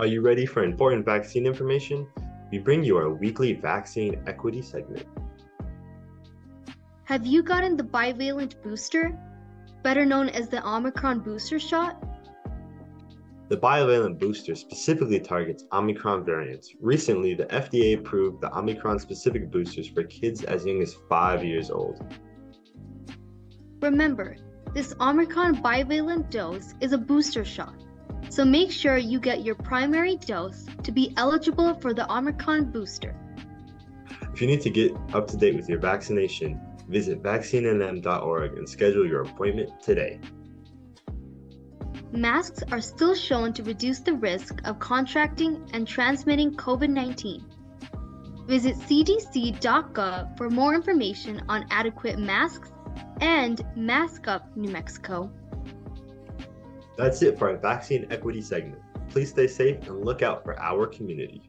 Are you ready for important vaccine information? We bring you our weekly vaccine equity segment. Have you gotten the bivalent booster, better known as the Omicron booster shot? The bivalent booster specifically targets Omicron variants. Recently, the FDA approved the Omicron specific boosters for kids as young as 5 years old. Remember, this Omicron bivalent dose is a booster shot, so make sure you get your primary dose to be eligible for the Omicron booster. If you need to get up to date with your vaccination, visit vaccinenm.org and schedule your appointment today. Masks are still shown to reduce the risk of contracting and transmitting COVID 19. Visit cdc.gov for more information on adequate masks and Mask Up New Mexico. That's it for our vaccine equity segment. Please stay safe and look out for our community.